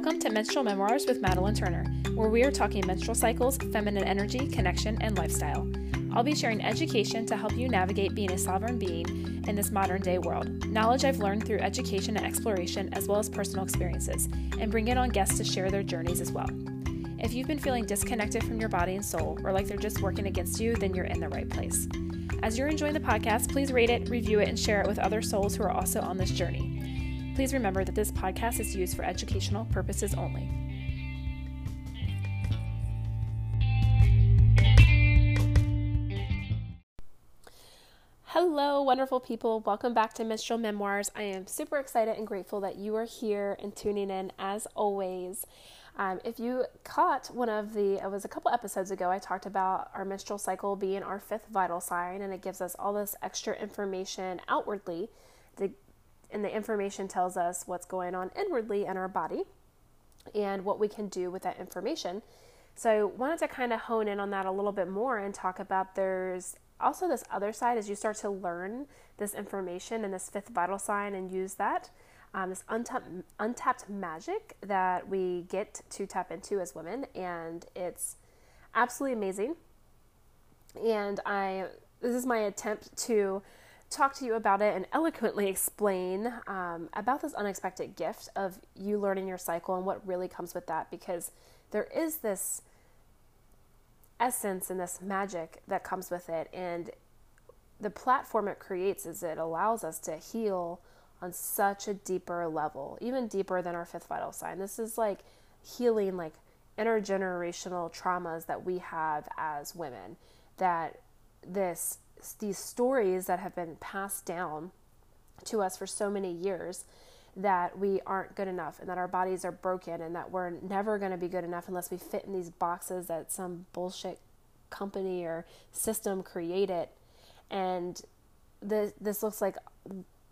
Welcome to Menstrual Memoirs with Madeline Turner, where we are talking menstrual cycles, feminine energy, connection, and lifestyle. I'll be sharing education to help you navigate being a sovereign being in this modern day world, knowledge I've learned through education and exploration, as well as personal experiences, and bring in on guests to share their journeys as well. If you've been feeling disconnected from your body and soul, or like they're just working against you, then you're in the right place. As you're enjoying the podcast, please rate it, review it, and share it with other souls who are also on this journey. Please remember that this podcast is used for educational purposes only. Hello, wonderful people. Welcome back to Menstrual Memoirs. I am super excited and grateful that you are here and tuning in as always. Um, if you caught one of the, it was a couple episodes ago, I talked about our menstrual cycle being our fifth vital sign, and it gives us all this extra information outwardly to and the information tells us what's going on inwardly in our body and what we can do with that information. So, I wanted to kind of hone in on that a little bit more and talk about there's also this other side as you start to learn this information and this fifth vital sign and use that. Um, this untapped, untapped magic that we get to tap into as women, and it's absolutely amazing. And I, this is my attempt to talk to you about it and eloquently explain um, about this unexpected gift of you learning your cycle and what really comes with that because there is this essence and this magic that comes with it. And the platform it creates is it allows us to heal on such a deeper level even deeper than our fifth vital sign. This is like healing like intergenerational traumas that we have as women that this these stories that have been passed down to us for so many years that we aren't good enough and that our bodies are broken and that we're never going to be good enough unless we fit in these boxes that some bullshit company or system created. And this this looks like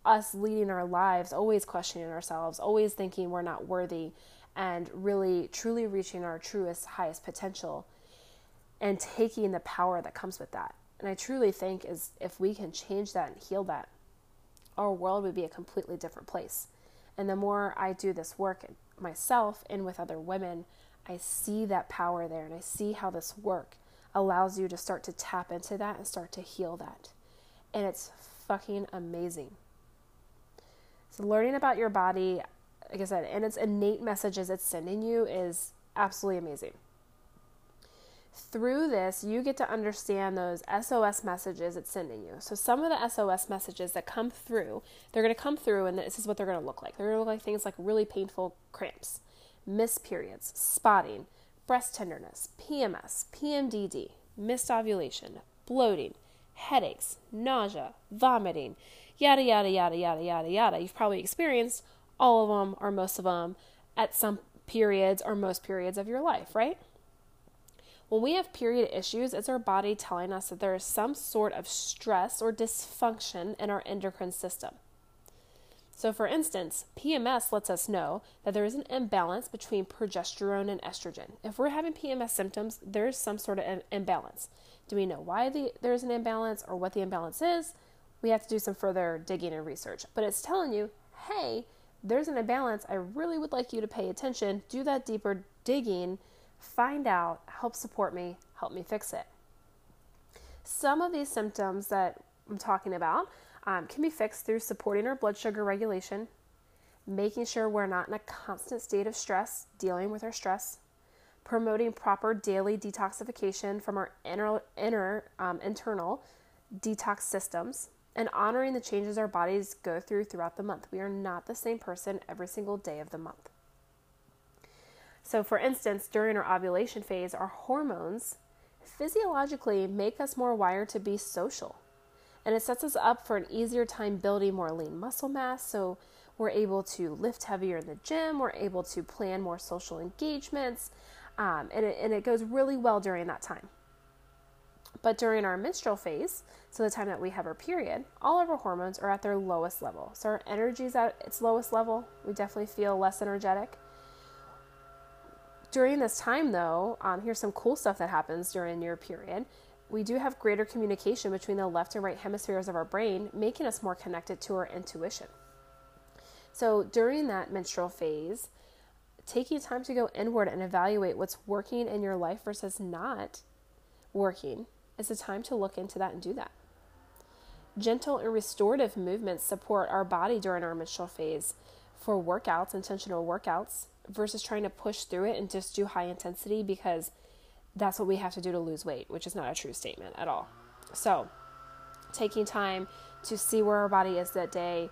us leading our lives always questioning ourselves always thinking we're not worthy and really truly reaching our truest highest potential and taking the power that comes with that and I truly think is if we can change that and heal that, our world would be a completely different place. And the more I do this work myself and with other women, I see that power there and I see how this work allows you to start to tap into that and start to heal that. And it's fucking amazing. So, learning about your body, like I said, and its innate messages it's sending you is absolutely amazing through this, you get to understand those SOS messages it's sending you. So, some of the SOS messages that come through, they're going to come through, and this is what they're going to look like. They're going to look like things like really painful cramps, missed periods, spotting, breast tenderness, PMS, PMDD, missed ovulation, bloating, headaches, nausea, vomiting, yada, yada, yada, yada, yada, yada. You've probably experienced all of them or most of them at some periods or most periods of your life, right? When we have period issues, it's our body telling us that there is some sort of stress or dysfunction in our endocrine system. So, for instance, PMS lets us know that there is an imbalance between progesterone and estrogen. If we're having PMS symptoms, there's some sort of imbalance. Do we know why the, there's an imbalance or what the imbalance is? We have to do some further digging and research. But it's telling you, hey, there's an imbalance. I really would like you to pay attention, do that deeper digging find out, help support me, help me fix it. Some of these symptoms that I'm talking about um, can be fixed through supporting our blood sugar regulation, making sure we're not in a constant state of stress, dealing with our stress, promoting proper daily detoxification from our inner, inner um, internal detox systems, and honoring the changes our bodies go through throughout the month. We are not the same person every single day of the month. So, for instance, during our ovulation phase, our hormones physiologically make us more wired to be social. And it sets us up for an easier time building more lean muscle mass. So, we're able to lift heavier in the gym, we're able to plan more social engagements, um, and, it, and it goes really well during that time. But during our menstrual phase, so the time that we have our period, all of our hormones are at their lowest level. So our energy is at its lowest level. We definitely feel less energetic. During this time, though, um, here's some cool stuff that happens during your period. We do have greater communication between the left and right hemispheres of our brain, making us more connected to our intuition. So during that menstrual phase, taking time to go inward and evaluate what's working in your life versus not working is a time to look into that and do that. Gentle and restorative movements support our body during our menstrual phase for workouts, intentional workouts, versus trying to push through it and just do high intensity because that's what we have to do to lose weight, which is not a true statement at all. So, taking time to see where our body is that day,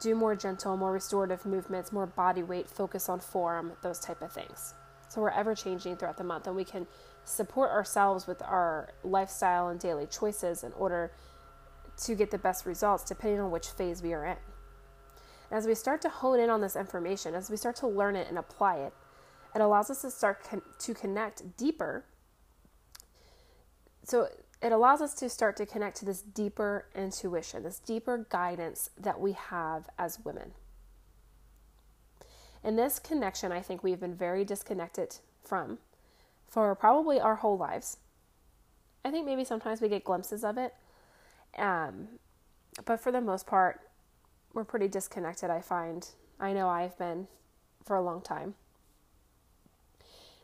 do more gentle, more restorative movements, more body weight, focus on form, those type of things. So we're ever changing throughout the month and we can support ourselves with our lifestyle and daily choices in order to get the best results depending on which phase we are in. As we start to hone in on this information, as we start to learn it and apply it, it allows us to start con- to connect deeper. So it allows us to start to connect to this deeper intuition, this deeper guidance that we have as women. And this connection, I think we've been very disconnected from for probably our whole lives. I think maybe sometimes we get glimpses of it, um, but for the most part, we're pretty disconnected, I find. I know I've been for a long time.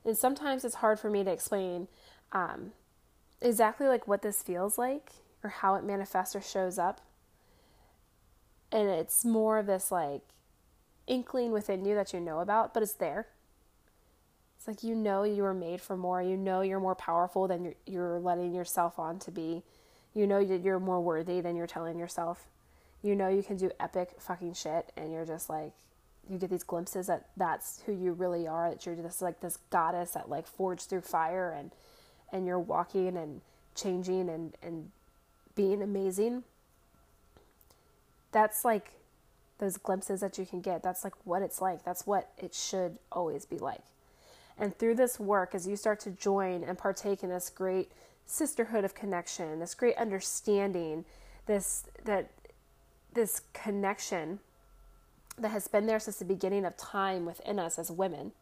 And sometimes it's hard for me to explain um, exactly like what this feels like or how it manifests or shows up. And it's more of this like inkling within you that you know about, but it's there. It's like you know you were made for more. You know you're more powerful than you're, you're letting yourself on to be. You know that you're more worthy than you're telling yourself. You know you can do epic fucking shit, and you're just like, you get these glimpses that that's who you really are. That you're just like this goddess that like forged through fire, and and you're walking and changing and and being amazing. That's like those glimpses that you can get. That's like what it's like. That's what it should always be like. And through this work, as you start to join and partake in this great sisterhood of connection, this great understanding, this that this connection that has been there since the beginning of time within us as women.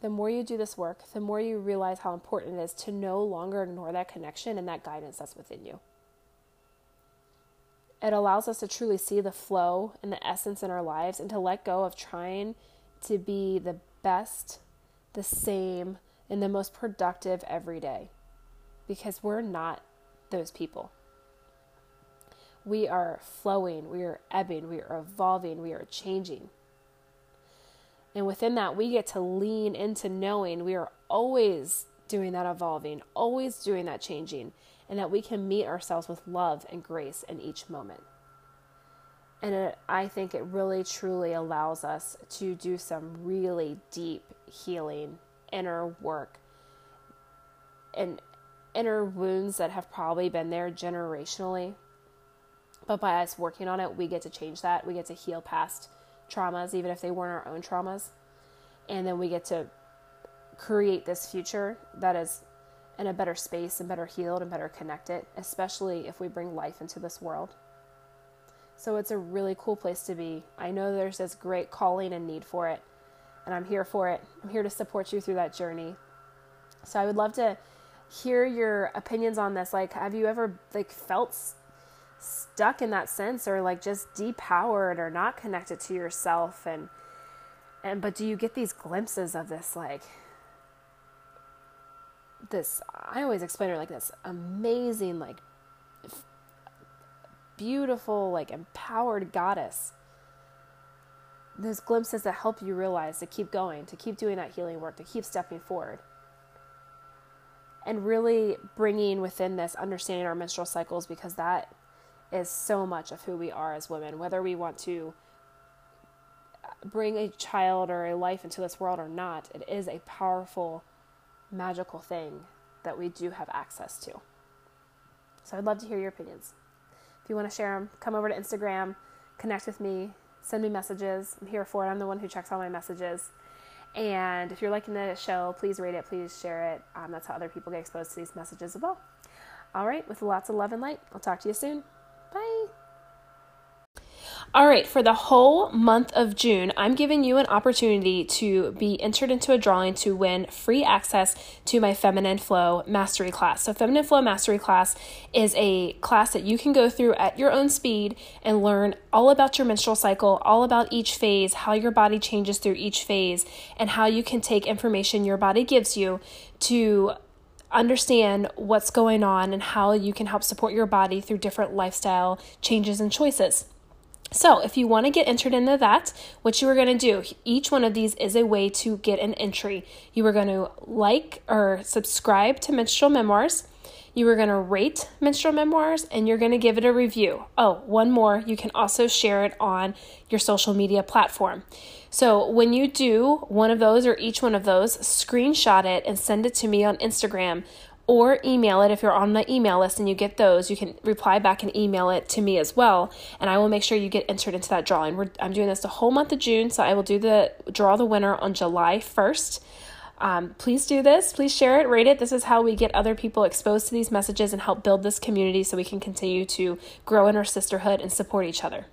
The more you do this work, the more you realize how important it is to no longer ignore that connection and that guidance that's within you. It allows us to truly see the flow and the essence in our lives and to let go of trying to be the best, the same, and the most productive every day because we're not those people. We are flowing, we are ebbing, we are evolving, we are changing. And within that, we get to lean into knowing we are always doing that evolving, always doing that changing, and that we can meet ourselves with love and grace in each moment. And it, I think it really truly allows us to do some really deep healing, inner work, and inner wounds that have probably been there generationally. But by us working on it, we get to change that. We get to heal past traumas, even if they weren't our own traumas. And then we get to create this future that is in a better space and better healed and better connected, especially if we bring life into this world. So it's a really cool place to be. I know there's this great calling and need for it, and I'm here for it. I'm here to support you through that journey. So I would love to hear your opinions on this. Like, have you ever like felt stuck in that sense, or like just depowered or not connected to yourself? And and but do you get these glimpses of this like this? I always explain it like this amazing like beautiful like empowered goddess those glimpses that help you realize to keep going, to keep doing that healing work, to keep stepping forward and really bringing within this understanding our menstrual cycles because that is so much of who we are as women whether we want to bring a child or a life into this world or not it is a powerful magical thing that we do have access to so i'd love to hear your opinions if you want to share them come over to instagram connect with me send me messages i'm here for it i'm the one who checks all my messages and if you're liking the show, please rate it, please share it. Um, that's how other people get exposed to these messages as well. All right, with lots of love and light, I'll talk to you soon. Bye. All right, for the whole month of June, I'm giving you an opportunity to be entered into a drawing to win free access to my Feminine Flow Mastery class. So, Feminine Flow Mastery class is a class that you can go through at your own speed and learn all about your menstrual cycle, all about each phase, how your body changes through each phase, and how you can take information your body gives you to understand what's going on and how you can help support your body through different lifestyle changes and choices. So, if you want to get entered into that, what you are going to do, each one of these is a way to get an entry. You are going to like or subscribe to Menstrual Memoirs. You are going to rate Menstrual Memoirs and you're going to give it a review. Oh, one more, you can also share it on your social media platform. So, when you do one of those or each one of those, screenshot it and send it to me on Instagram or email it. If you're on the email list and you get those you can reply back and email it to me as well. And i will make sure you get entered into that drawing. We're, i'm doing this the whole month of june so i will do the draw the winner on july 1st um, please do this. Please share it rate it. This is how we get other people exposed to these messages and help build this community so we can continue to grow in our sisterhood and support each other